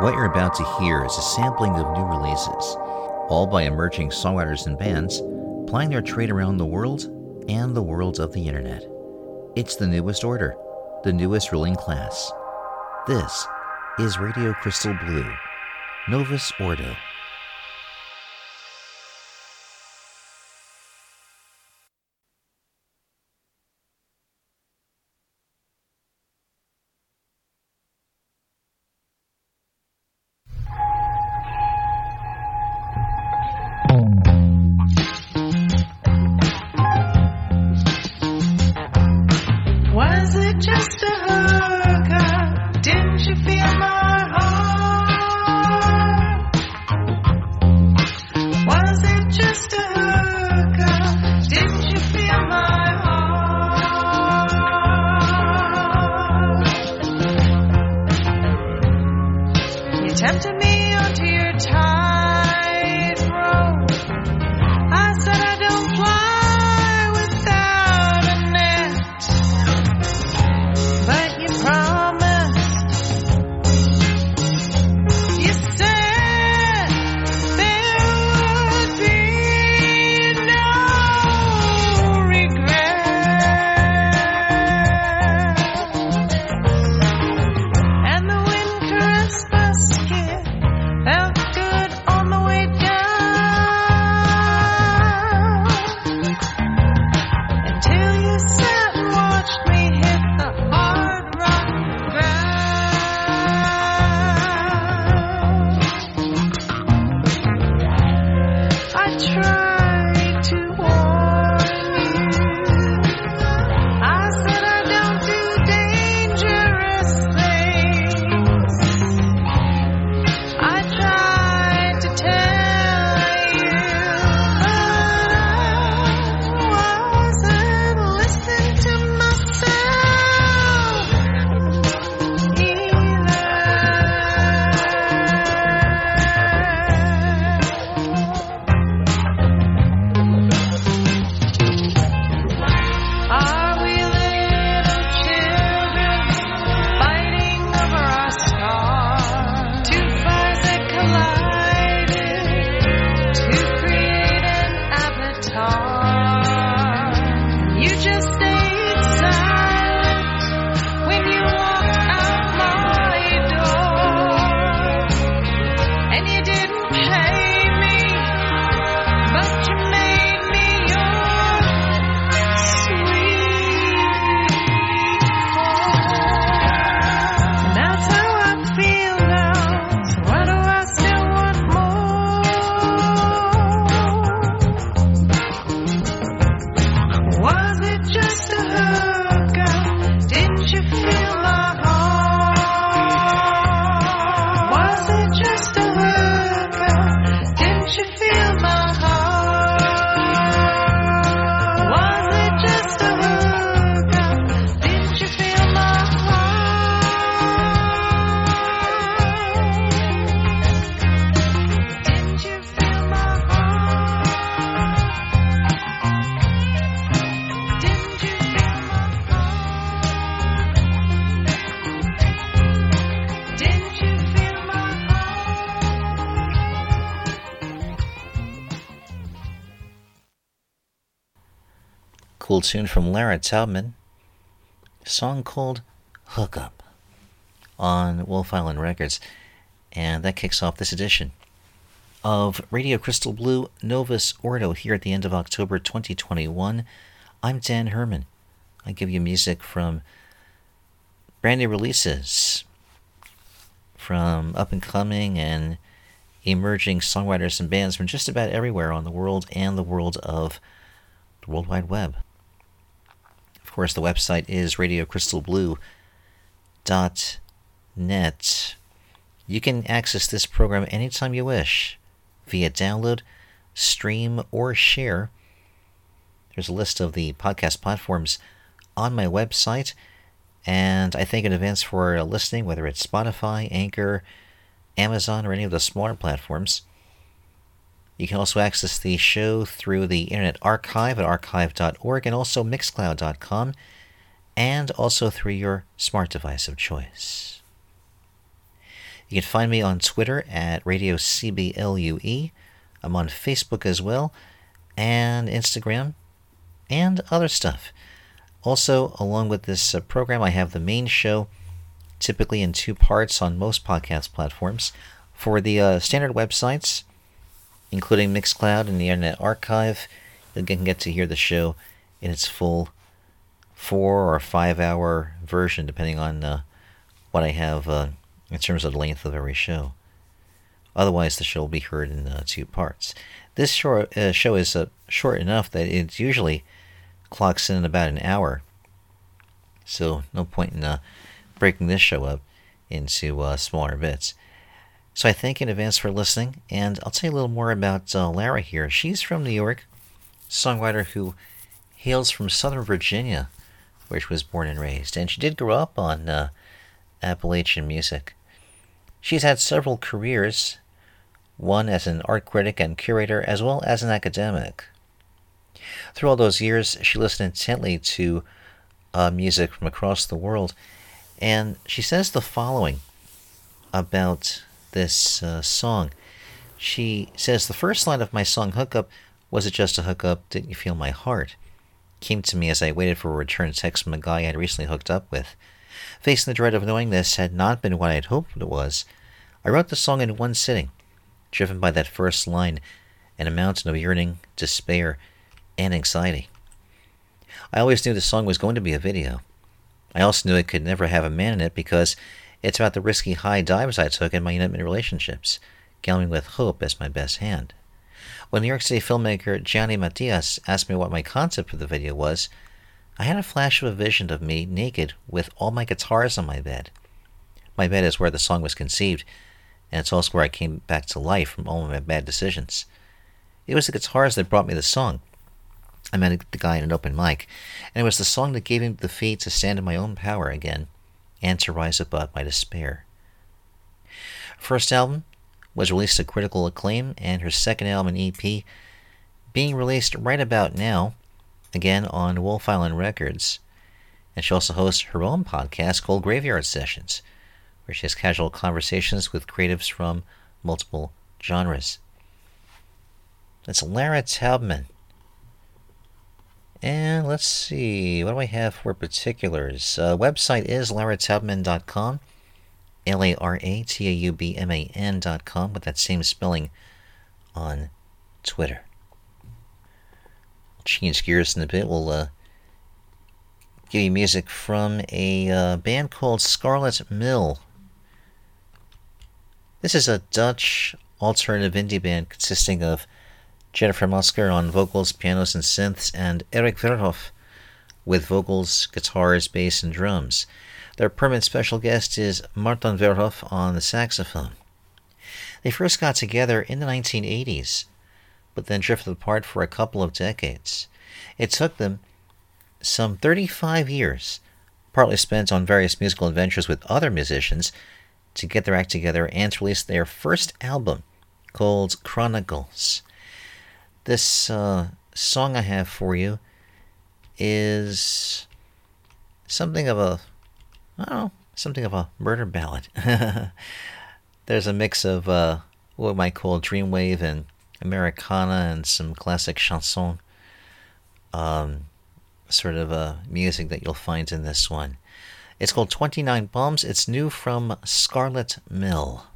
What you're about to hear is a sampling of new releases, all by emerging songwriters and bands plying their trade around the world and the world of the internet. It's the newest order, the newest ruling class. This is Radio Crystal Blue, Novus Ordo. Cool tune from Lara Taubman, a song called Hookup on Wolf Island Records. And that kicks off this edition of Radio Crystal Blue Novus Ordo here at the end of October 2021. I'm Dan Herman. I give you music from brand new releases from up and coming and emerging songwriters and bands from just about everywhere on the world and the world of the World Wide Web course, the website is radiocrystalblue.net. You can access this program anytime you wish via download, stream, or share. There's a list of the podcast platforms on my website, and I thank in advance for listening, whether it's Spotify, Anchor, Amazon, or any of the smaller platforms. You can also access the show through the Internet Archive at archive.org and also mixcloud.com, and also through your smart device of choice. You can find me on Twitter at Radio CBLUE. I'm on Facebook as well, and Instagram, and other stuff. Also, along with this uh, program, I have the main show, typically in two parts on most podcast platforms. For the uh, standard websites, including Mixcloud and the Internet Archive, you can get to hear the show in its full four or five hour version, depending on uh, what I have uh, in terms of the length of every show. Otherwise, the show will be heard in uh, two parts. This short, uh, show is uh, short enough that it usually clocks in about an hour. So, no point in uh, breaking this show up into smaller bits. So, I thank you in advance for listening, and I'll tell you a little more about Lara here. She's from New York, songwriter who hails from Southern Virginia where she was born and raised, and she did grow up on uh, Appalachian music. She's had several careers, one as an art critic and curator, as well as an academic. Through all those years, she listened intently to uh, music from across the world, and she says the following about this uh, song. She says, The first line of my song, Hookup, was it just a hookup? Didn't you feel my heart? came to me as I waited for a return text from a guy I had recently hooked up with. Facing the dread of knowing this had not been what I had hoped it was, I wrote the song in one sitting, driven by that first line and a mountain of yearning, despair, and anxiety. I always knew the song was going to be a video. I also knew it could never have a man in it because it's about the risky high dives I took in my intimate relationships, gambling with hope as my best hand. When New York City filmmaker Gianni Matias asked me what my concept for the video was, I had a flash of a vision of me naked with all my guitars on my bed. My bed is where the song was conceived, and it's also where I came back to life from all my bad decisions. It was the guitars that brought me the song. I met the guy in an open mic, and it was the song that gave me the feet to stand in my own power again and to rise above my despair. First album, was released to critical acclaim, and her second album and EP being released right about now, again on Wolf Island Records. And she also hosts her own podcast called Graveyard Sessions, where she has casual conversations with creatives from multiple genres. That's Lara Taubman. And let's see, what do I have for particulars? Uh, website is larataubman.com, L A R A T A U B M A N dot with that same spelling on Twitter. Change gears in a bit. We'll uh, give you music from a uh, band called Scarlet Mill. This is a Dutch alternative indie band consisting of Jennifer Musker on vocals, pianos, and synths, and Eric Verhoff with vocals, guitars, bass, and drums. Their permanent special guest is Martin Verhoff on the saxophone. They first got together in the 1980s, but then drifted apart for a couple of decades. It took them some 35 years, partly spent on various musical adventures with other musicians, to get their act together and to release their first album called Chronicles. This uh, song I have for you is something of a oh, something of a murder ballad. There's a mix of uh, what we might call dreamwave and Americana and some classic chanson um, sort of uh, music that you'll find in this one. It's called 29 Palms. It's new from Scarlet Mill.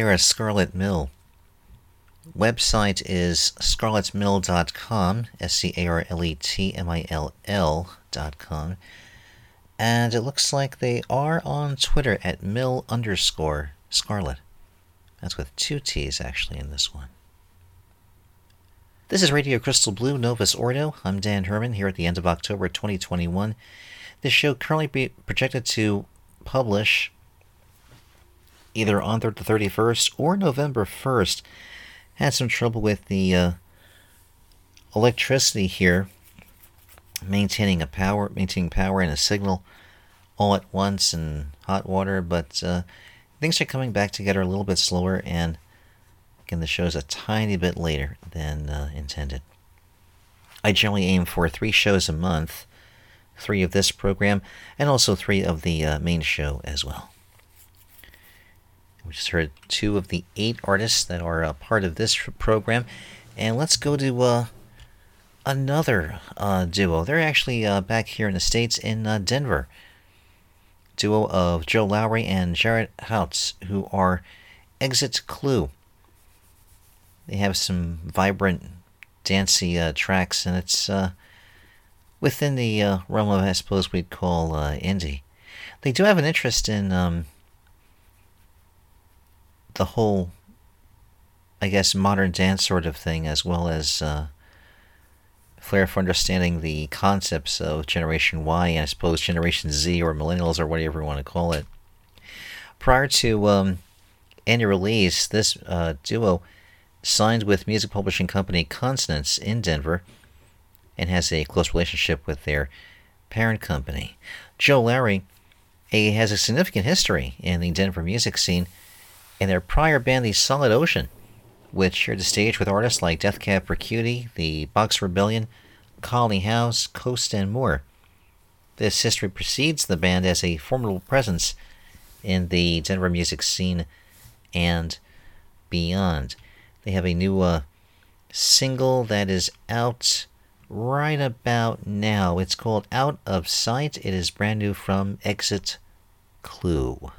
They're a Scarlet Mill. Website is scarletmill.com, S C A R L E T M I L L.com. And it looks like they are on Twitter at mill underscore scarlet. That's with two T's actually in this one. This is Radio Crystal Blue Novus Ordo. I'm Dan Herman here at the end of October 2021. This show currently be projected to publish either on the 31st or November 1st. Had some trouble with the uh, electricity here, maintaining a power, maintaining power and a signal all at once, and hot water. But uh, things are coming back together a little bit slower, and again, the show's a tiny bit later than uh, intended. I generally aim for three shows a month, three of this program, and also three of the uh, main show as well. We just heard two of the eight artists that are a part of this program. And let's go to uh, another uh, duo. They're actually uh, back here in the States in uh, Denver. Duo of Joe Lowry and Jared Houts, who are Exit Clue. They have some vibrant, dancey uh, tracks, and it's uh, within the realm of, I suppose, we'd call indie. They do have an interest in. Um, the whole, I guess, modern dance sort of thing, as well as uh, flair for understanding the concepts of Generation Y and I suppose Generation Z or Millennials or whatever you want to call it. Prior to um, any release, this uh, duo signed with music publishing company Consonance in Denver and has a close relationship with their parent company. Joe Lowry has a significant history in the Denver music scene and their prior band, the Solid Ocean, which shared the stage with artists like Death Cab for Cutie, the Boxer Rebellion, Colony House, Coast, and more. This history precedes the band as a formidable presence in the Denver music scene and beyond. They have a new uh, single that is out right about now. It's called Out of Sight. It is brand new from Exit Clue.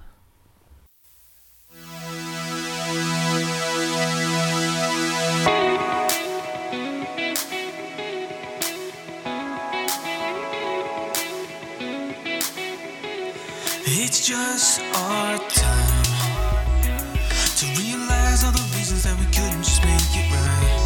It's just our time to realize all the reasons that we couldn't just make it right.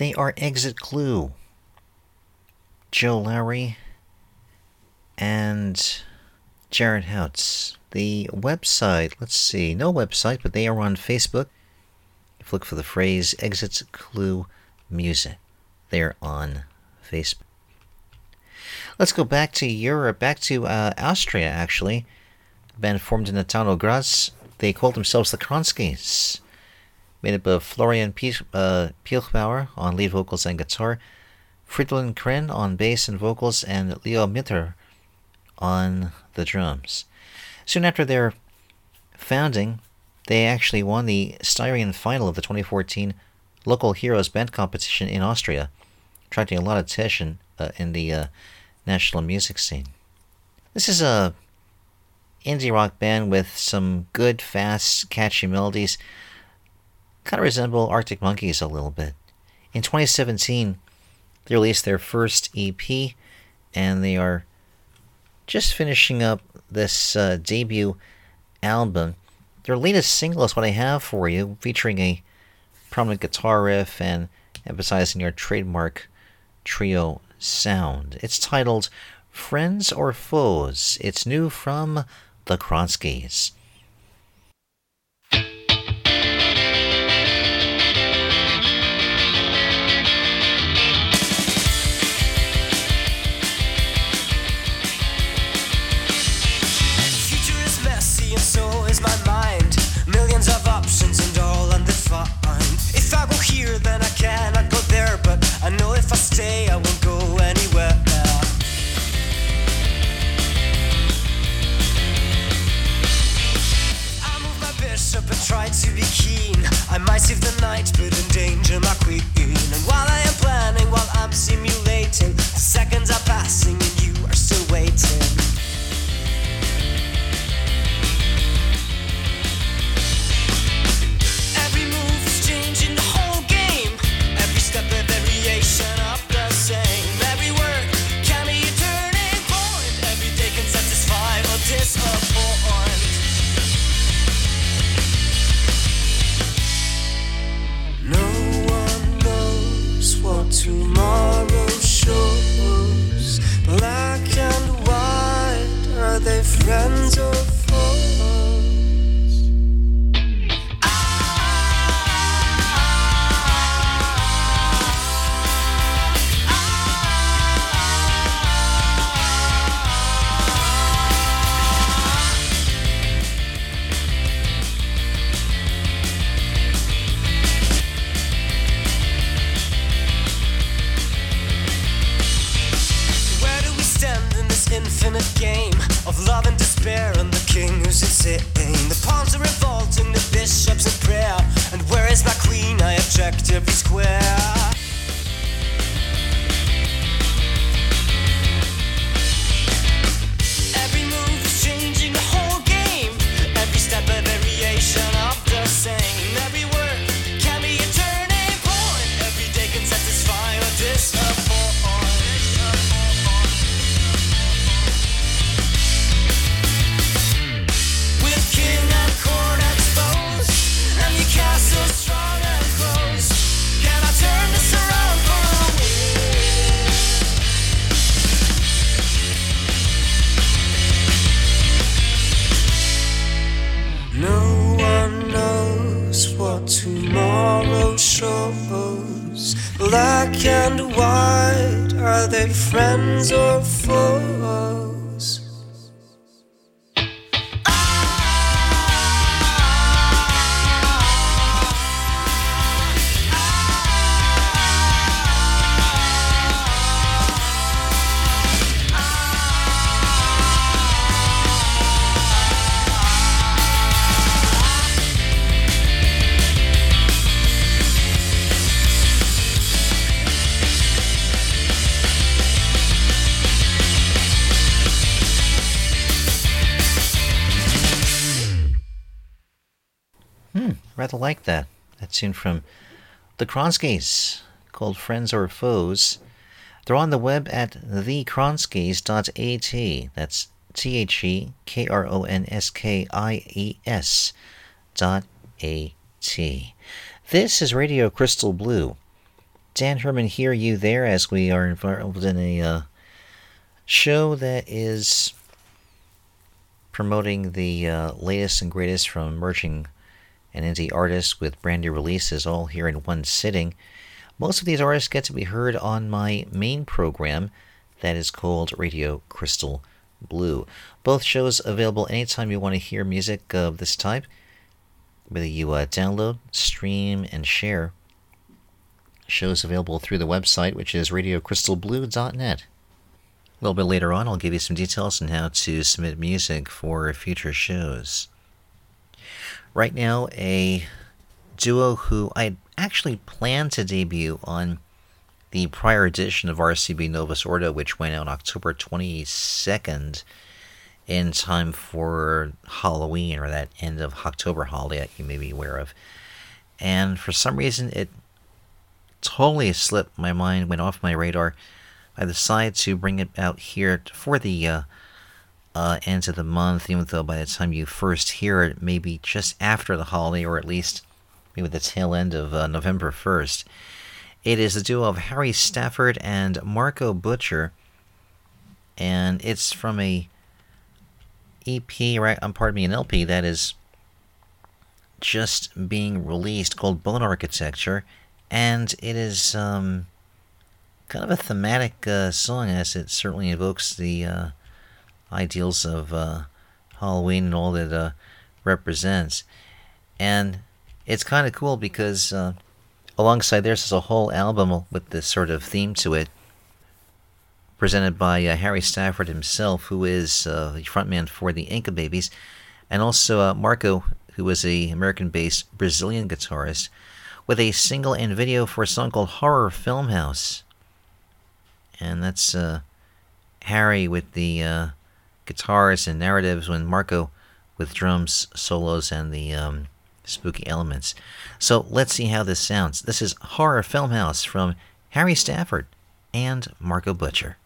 They are Exit Clue, Joe Lowry, and Jared Houts. The website, let's see, no website, but they are on Facebook. If you look for the phrase Exit Clue Music, they're on Facebook. Let's go back to Europe, back to uh, Austria, actually. Band formed in the town of Graz. They called themselves the Kronskies. Made up of Florian Piech, uh, on lead vocals and guitar, Fridolin Kren on bass and vocals, and Leo Mitter on the drums. Soon after their founding, they actually won the Styrian final of the 2014 Local Heroes Band Competition in Austria, attracting a lot of attention uh, in the uh, national music scene. This is a indie rock band with some good, fast, catchy melodies. Kind of resemble Arctic Monkeys a little bit. In 2017, they released their first EP, and they are just finishing up this uh, debut album. Their latest single is what I have for you, featuring a prominent guitar riff and emphasizing your trademark trio sound. It's titled Friends or Foes. It's new from the Kronskies. So is my mind. Millions of options and all undefined. If I go here, then I cannot go there. But I know if I stay, I won't go anywhere. I move my bishop and try to be keen. I might save the night, but endanger my queen. And while I am planning, while I'm simulating, seconds are passing and you are still waiting. They Rather like that. That tune from the Kronskies called Friends or Foes. They're on the web at thekronskies.at. That's T H E K R O N S K I E S dot A T. This is Radio Crystal Blue. Dan Herman here, you there, as we are involved in a uh, show that is promoting the uh, latest and greatest from emerging and indie artists with brand new releases all here in one sitting. Most of these artists get to be heard on my main program that is called Radio Crystal Blue. Both shows available anytime you want to hear music of this type, whether you uh, download, stream, and share. Shows available through the website, which is radiocrystalblue.net. A little bit later on, I'll give you some details on how to submit music for future shows. Right now, a duo who I actually planned to debut on the prior edition of RCB Novus Ordo, which went out October 22nd in time for Halloween or that end of October holiday that you may be aware of. And for some reason, it totally slipped my mind, went off my radar. I decided to bring it out here for the uh, uh, end of the month, even though by the time you first hear it, maybe just after the holiday, or at least maybe the tail end of uh, November 1st. It is the duo of Harry Stafford and Marco Butcher, and it's from a EP, right? Um, pardon me, an LP that is just being released called Bone Architecture, and it is um, kind of a thematic uh, song as it certainly evokes the uh, ideals of uh, Halloween and all that uh, represents. And it's kind of cool because uh, alongside there's a whole album with this sort of theme to it, presented by uh, Harry Stafford himself, who is uh, the frontman for the Inca Babies, and also uh, Marco, who is a American-based Brazilian guitarist, with a single and video for a song called Horror Film House. And that's Harry with the guitars and narratives, when Marco with drums, solos, and the um, spooky elements. So let's see how this sounds. This is Horror Film House from Harry Stafford and Marco Butcher.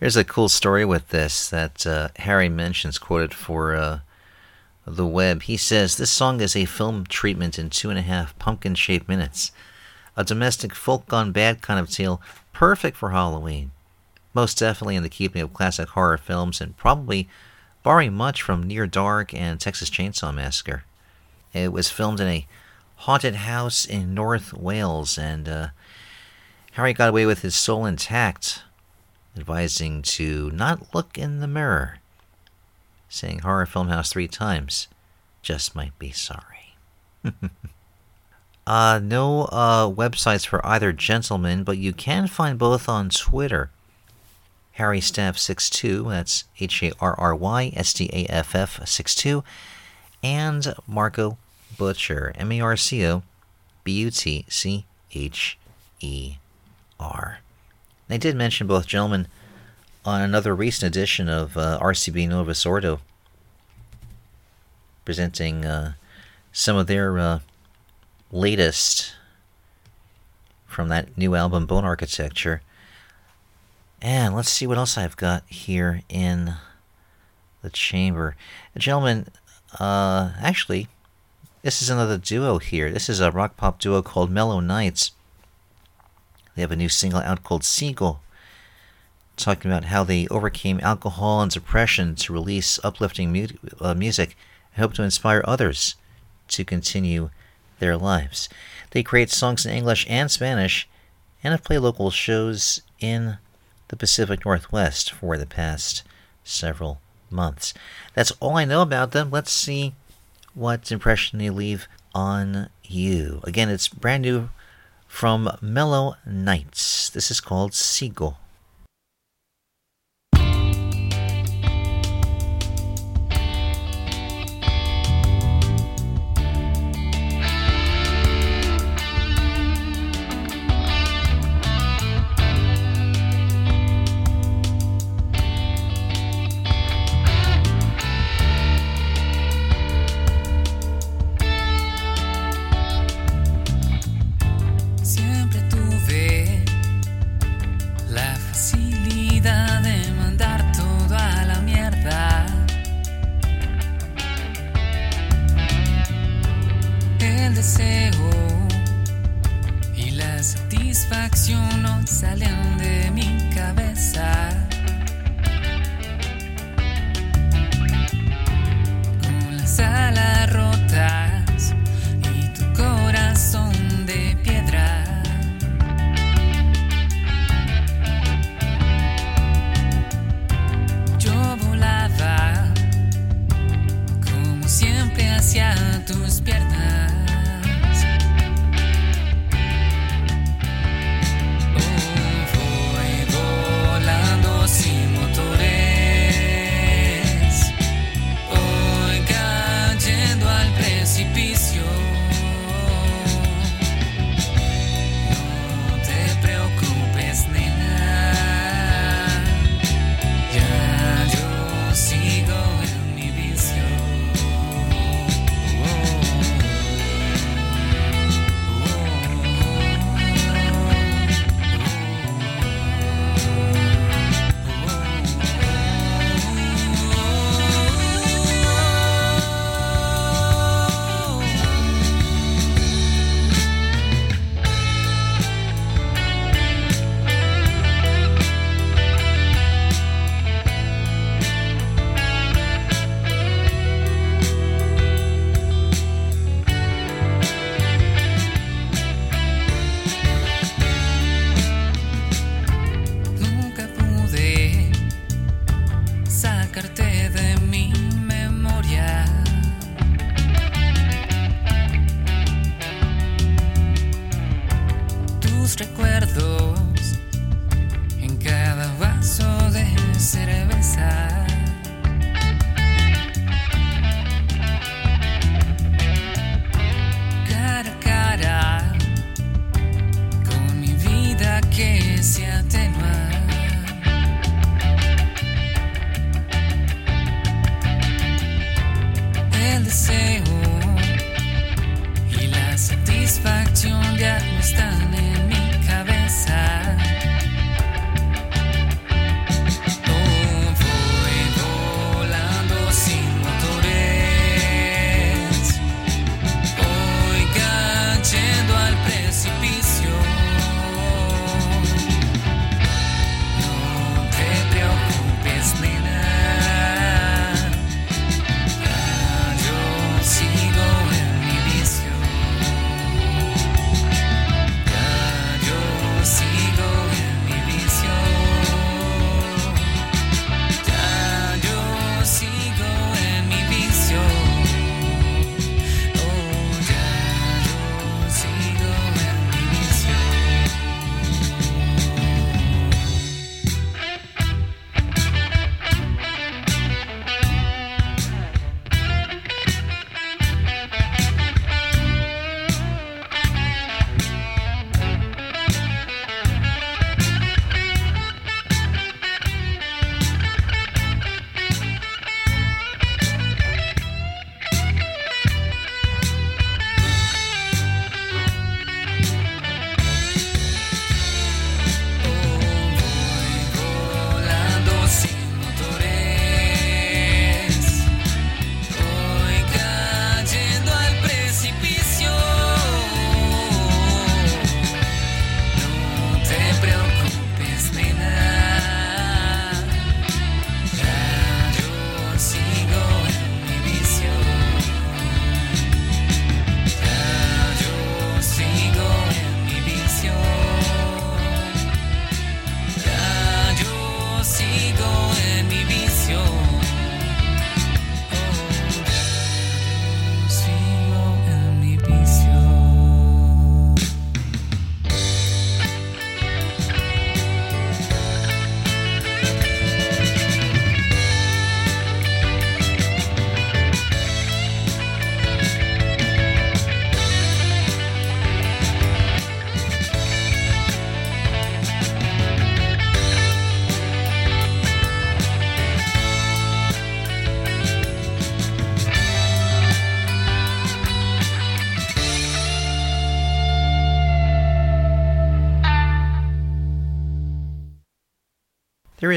There's a cool story with this that uh, Harry mentions, quoted for uh, the web. He says this song is a film treatment in two and a half pumpkin shaped minutes. A domestic folk gone bad kind of tale, perfect for Halloween. Most definitely in the keeping of classic horror films and probably borrowing much from Near Dark and Texas Chainsaw Massacre. It was filmed in a haunted house in North Wales, and uh, Harry got away with his soul intact, advising to not look in the mirror saying Horror Film House three times. Just might be sorry. uh, no uh, websites for either gentleman, but you can find both on Twitter. Harry Staff62, that's H A R R Y S T A F F 62, and Marco Butcher, M A R C O B U T C H E R. I did mention both gentlemen on another recent edition of uh, RCB Novus Ordo, presenting uh, some of their uh, latest from that new album, Bone Architecture. And let's see what else I've got here in the chamber. Gentlemen, uh, actually, this is another duo here. This is a rock pop duo called Mellow Knights. They have a new single out called Sigo talking about how they overcame alcohol and depression to release uplifting mu- uh, music and hope to inspire others to continue their lives. They create songs in English and Spanish and have played local shows in the Pacific Northwest for the past several months. That's all I know about them. Let's see what impression they leave on you. Again, it's brand new from Mellow Knights. This is called Sigo.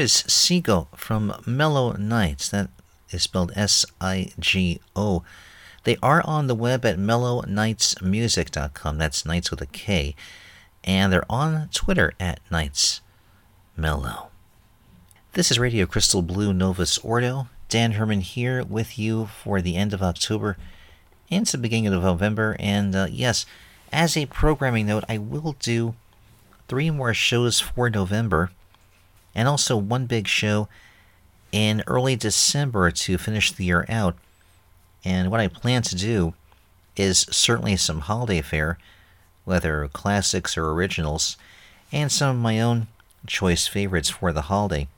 Is Sigo from Mellow Knights. That is spelled S I G O. They are on the web at mellowknightsmusic.com. That's nights with a K. And they're on Twitter at Knights Mellow. This is Radio Crystal Blue Novus Ordo. Dan Herman here with you for the end of October into the beginning of November. And uh, yes, as a programming note, I will do three more shows for November and also one big show in early December to finish the year out. And what I plan to do is certainly some holiday fare, whether classics or originals, and some of my own choice favorites for the holiday.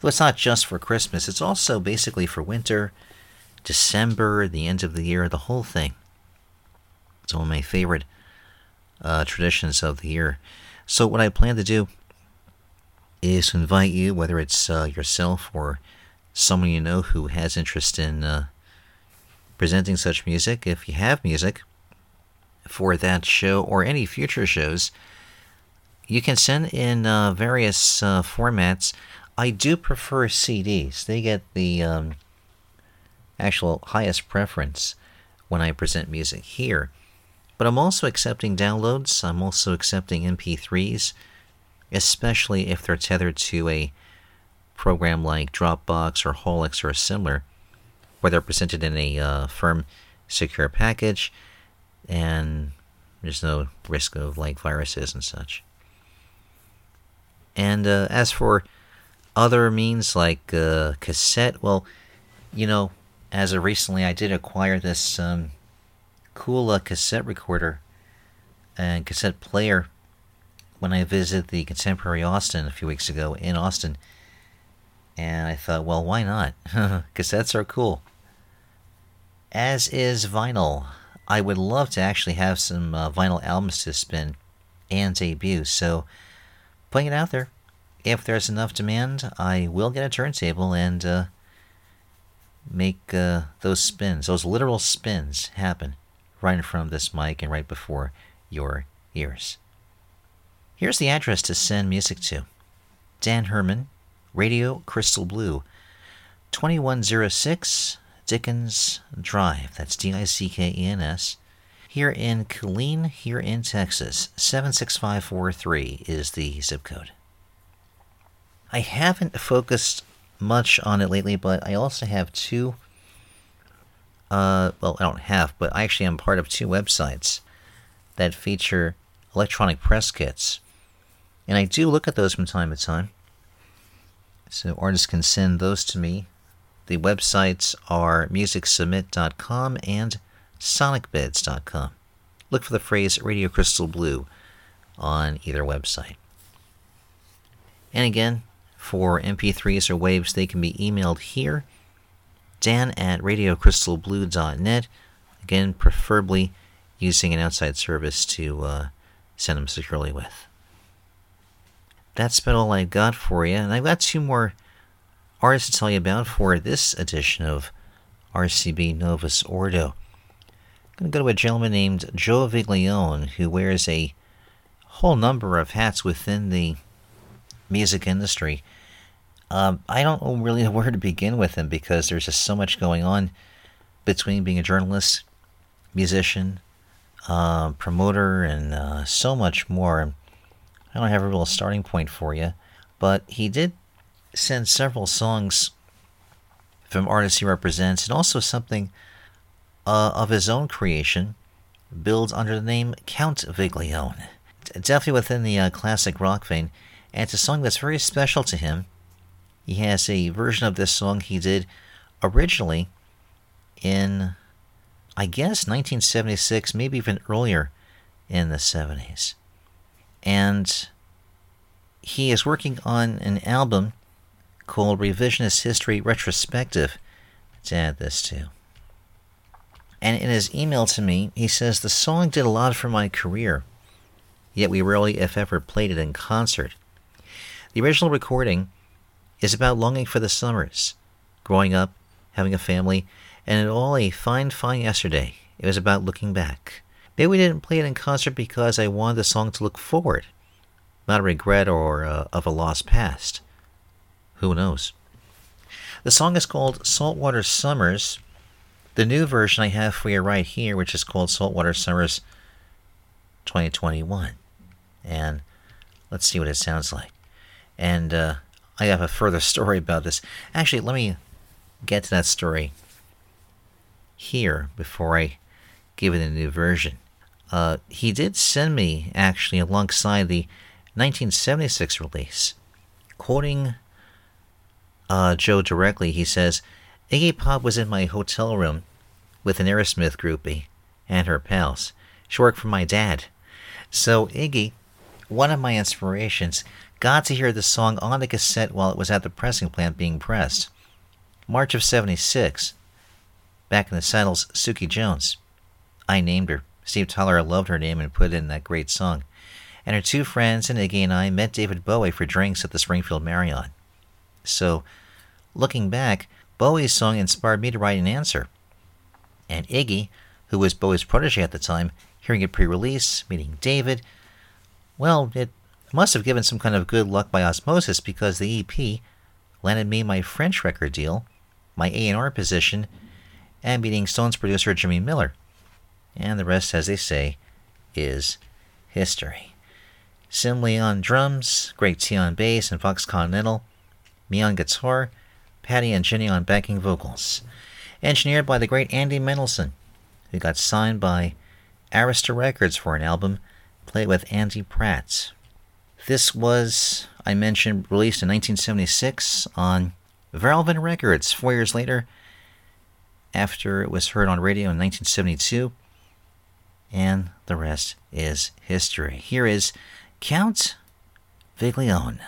Though it's not just for Christmas, it's also basically for winter, December, the end of the year, the whole thing. It's one of my favorite uh, traditions of the year. So, what I plan to do is to invite you, whether it's uh, yourself or someone you know who has interest in uh, presenting such music, if you have music for that show or any future shows, you can send in uh, various uh, formats. I do prefer CDs, they get the um, actual highest preference when I present music here. But I'm also accepting downloads, I'm also accepting MP3s, especially if they're tethered to a program like Dropbox or Holix or a similar, where they're presented in a uh, firm, secure package, and there's no risk of like viruses and such. And uh, as for other means like uh, cassette, well, you know, as of recently, I did acquire this um, cool uh, cassette recorder and cassette player when I visited the Contemporary Austin a few weeks ago in Austin. And I thought, well, why not? Cassettes are cool. As is vinyl. I would love to actually have some uh, vinyl albums to spin and debut. So, putting it out there. If there's enough demand, I will get a turntable and uh, make uh, those spins, those literal spins, happen right in front of this mic and right before your ears. Here's the address to send music to Dan Herman, Radio Crystal Blue, 2106 Dickens Drive. That's D I C K E N S. Here in Killeen, here in Texas. 76543 is the zip code. I haven't focused much on it lately, but I also have two. Uh, well, I don't have, but I actually am part of two websites that feature electronic press kits. And I do look at those from time to time. So artists can send those to me. The websites are musicsubmit.com and sonicbids.com. Look for the phrase Radio Crystal Blue on either website. And again, for MP3s or waves, they can be emailed here, dan at radiocrystalblue.net. Again, preferably using an outside service to uh, send them securely with. That's about all I've got for you, and I've got two more artists to tell you about for this edition of RCB Novus Ordo. I'm going to go to a gentleman named Joe Viglione, who wears a whole number of hats within the music industry. Um, I don't really know where to begin with him because there's just so much going on between being a journalist, musician, uh, promoter, and uh, so much more. I don't have a real starting point for you, but he did send several songs from artists he represents, and also something uh, of his own creation, billed under the name Count Viglione. Definitely within the uh, classic rock vein, and it's a song that's very special to him. He has a version of this song he did originally in, I guess, 1976, maybe even earlier in the 70s and he is working on an album called Revisionist History Retrospective to add this to. And in his email to me, he says the song did a lot for my career, yet we rarely, if ever, played it in concert. The original recording is about longing for the summers, growing up, having a family, and it all a fine, fine yesterday. It was about looking back. Maybe we didn't play it in concert because I wanted the song to look forward, not a regret or uh, of a lost past. Who knows? The song is called Saltwater Summers. The new version I have for you right here, which is called Saltwater Summers 2021. And let's see what it sounds like. And uh, I have a further story about this. Actually, let me get to that story here before I give it a new version. Uh, he did send me, actually, alongside the 1976 release, quoting uh, Joe directly, he says, Iggy Pop was in my hotel room with an Aerosmith groupie and her pals. She worked for my dad. So, Iggy, one of my inspirations, got to hear the song on the cassette while it was at the pressing plant being pressed. March of 76. Back in the saddles, Suki Jones. I named her. Steve Tyler loved her name and put in that great song. And her two friends and Iggy and I met David Bowie for drinks at the Springfield Marriott. So, looking back, Bowie's song inspired me to write an answer. And Iggy, who was Bowie's protege at the time, hearing it pre release, meeting David, well, it must have given some kind of good luck by osmosis because the EP landed me my French record deal, my A&R position, and meeting Stones producer Jimmy Miller. And the rest, as they say, is history. Sim Lee on drums, Greg T on bass, and Fox Continental me on guitar, Patty and Jenny on backing vocals. Engineered by the great Andy Mendelsohn, who got signed by Arista Records for an album played with Andy Pratt. This was, I mentioned, released in 1976 on Varulven Records four years later, after it was heard on radio in 1972. And the rest is history. Here is Count Viglione.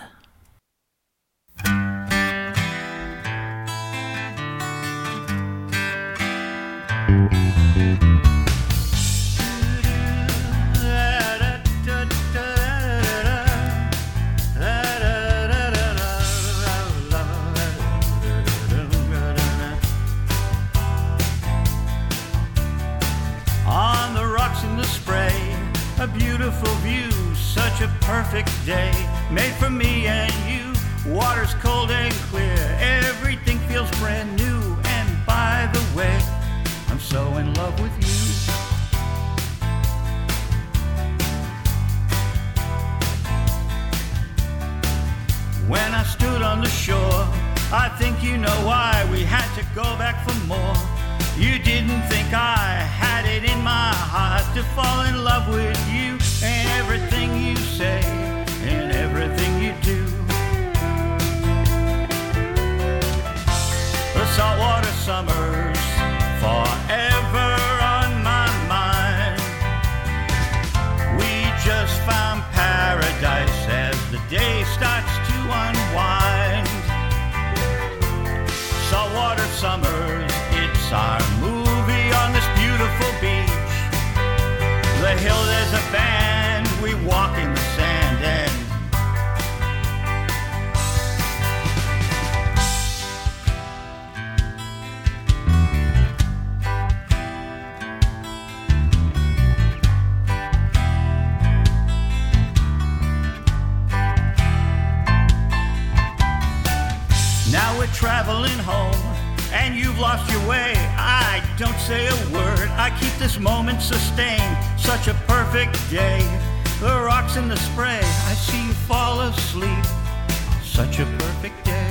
Such a perfect day, made for me and you. Water's cold and clear, everything feels brand new. And by the way, I'm so in love with you. When I stood on the shore, I think you know why we had to go back for more. You didn't think I had it in my heart to fall in love with you and everything you say and everything you do. The saltwater summers forever on my mind. We just found paradise as the day starts to unwind. Saltwater summers, it's our hill, there's a band, we walk in the sand and Now we're traveling home, and you've lost your way. I don't say a word, I keep this moment sustained. Such a perfect day. The rocks in the spray, I see you fall asleep. Such a perfect day.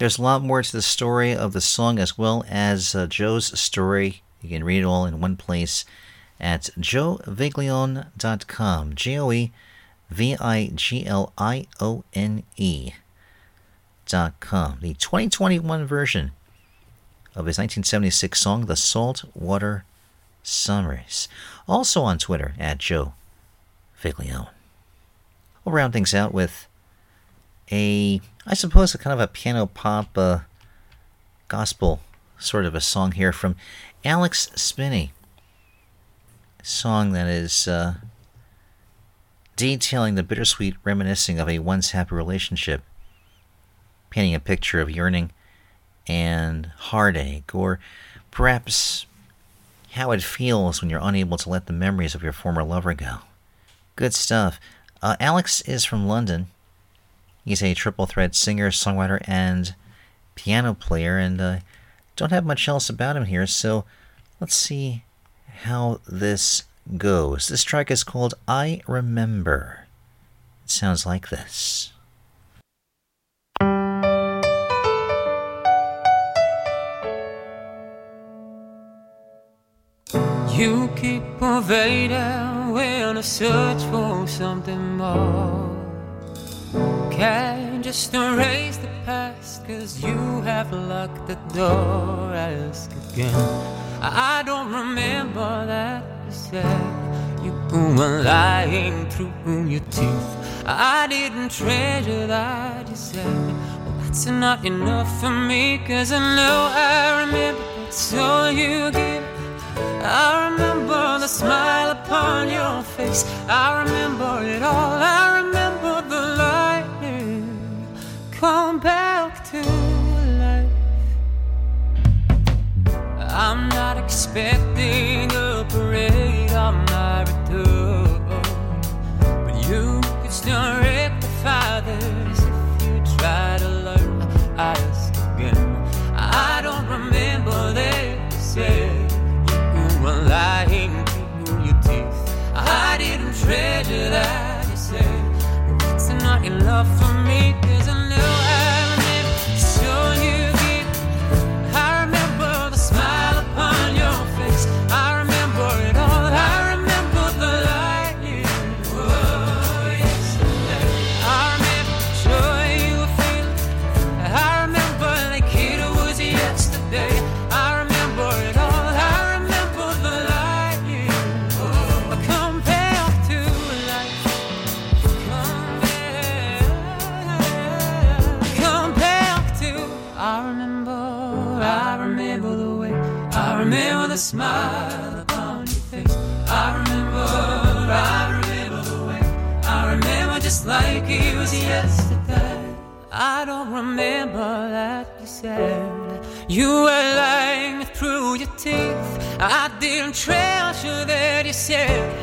There's a lot more to the story of the song as well as uh, Joe's story. You can read it all in one place at joeviglione.com. J O E V I G L I O N E dot com. The 2021 version of his 1976 song, The Saltwater Summers. Also on Twitter at Joe Viglione. We'll round things out with a, I suppose, a kind of a piano pop uh, gospel sort of a song here from Alex Spinney. A song that is uh, detailing the bittersweet reminiscing of a once happy relationship, painting a picture of yearning and heartache, or perhaps how it feels when you're unable to let the memories of your former lover go. Good stuff. Uh, Alex is from London. He's a triple threat singer, songwriter, and piano player, and uh, don't have much else about him here, so let's see how this goes. This track is called I Remember. It sounds like this. You keep evading when I search for something more. Can't just erase the past, cause you have locked the door. Ask again. I don't remember that you said you were lying through your teeth. I didn't treasure that you said. Well, that's not enough for me, cause I know I remember that's all you give. I remember the smile upon your face. I remember it all. I remember come back to life. I'm not expecting a parade you were lying through your teeth. I didn't treasure that you said.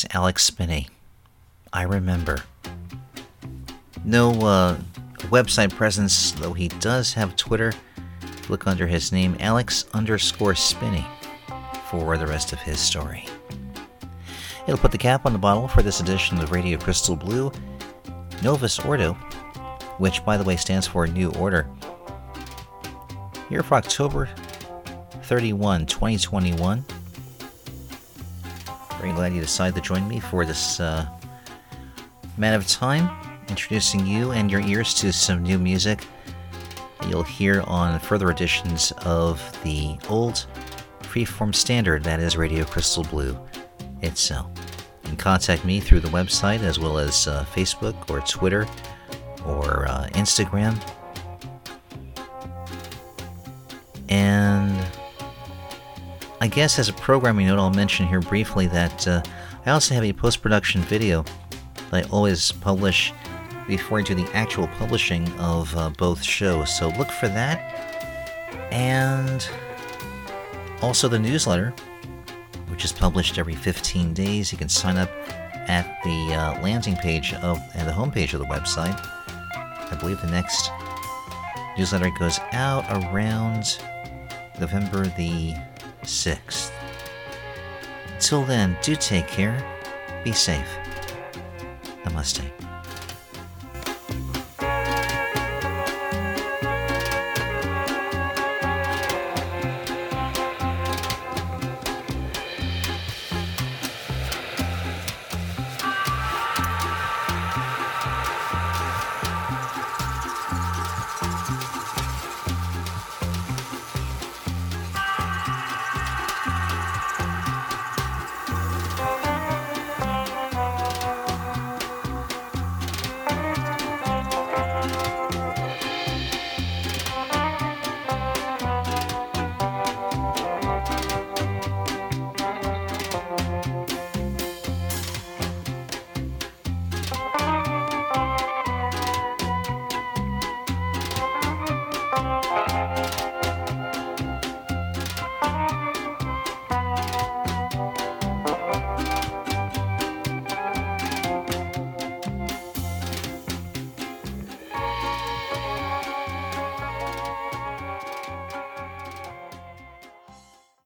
Is Alex Spinney I remember. No uh, website presence, though he does have Twitter. Look under his name, Alex underscore Spinney, for the rest of his story. It'll put the cap on the bottle for this edition of Radio Crystal Blue. Novus Ordo, which, by the way, stands for New Order. Here for October 31, 2021. Very glad you decided to join me for this uh, man of time, introducing you and your ears to some new music you'll hear on further editions of the old freeform standard that is Radio Crystal Blue itself. You can contact me through the website as well as uh, Facebook or Twitter or uh, Instagram. And I guess as a programming note, I'll mention here briefly that uh, I also have a post production video that I always publish before I do the actual publishing of uh, both shows. So look for that. And also the newsletter, which is published every 15 days. You can sign up at the uh, landing page of and the homepage of the website. I believe the next newsletter goes out around November the 6th. Till then, do take care, be safe. Namaste.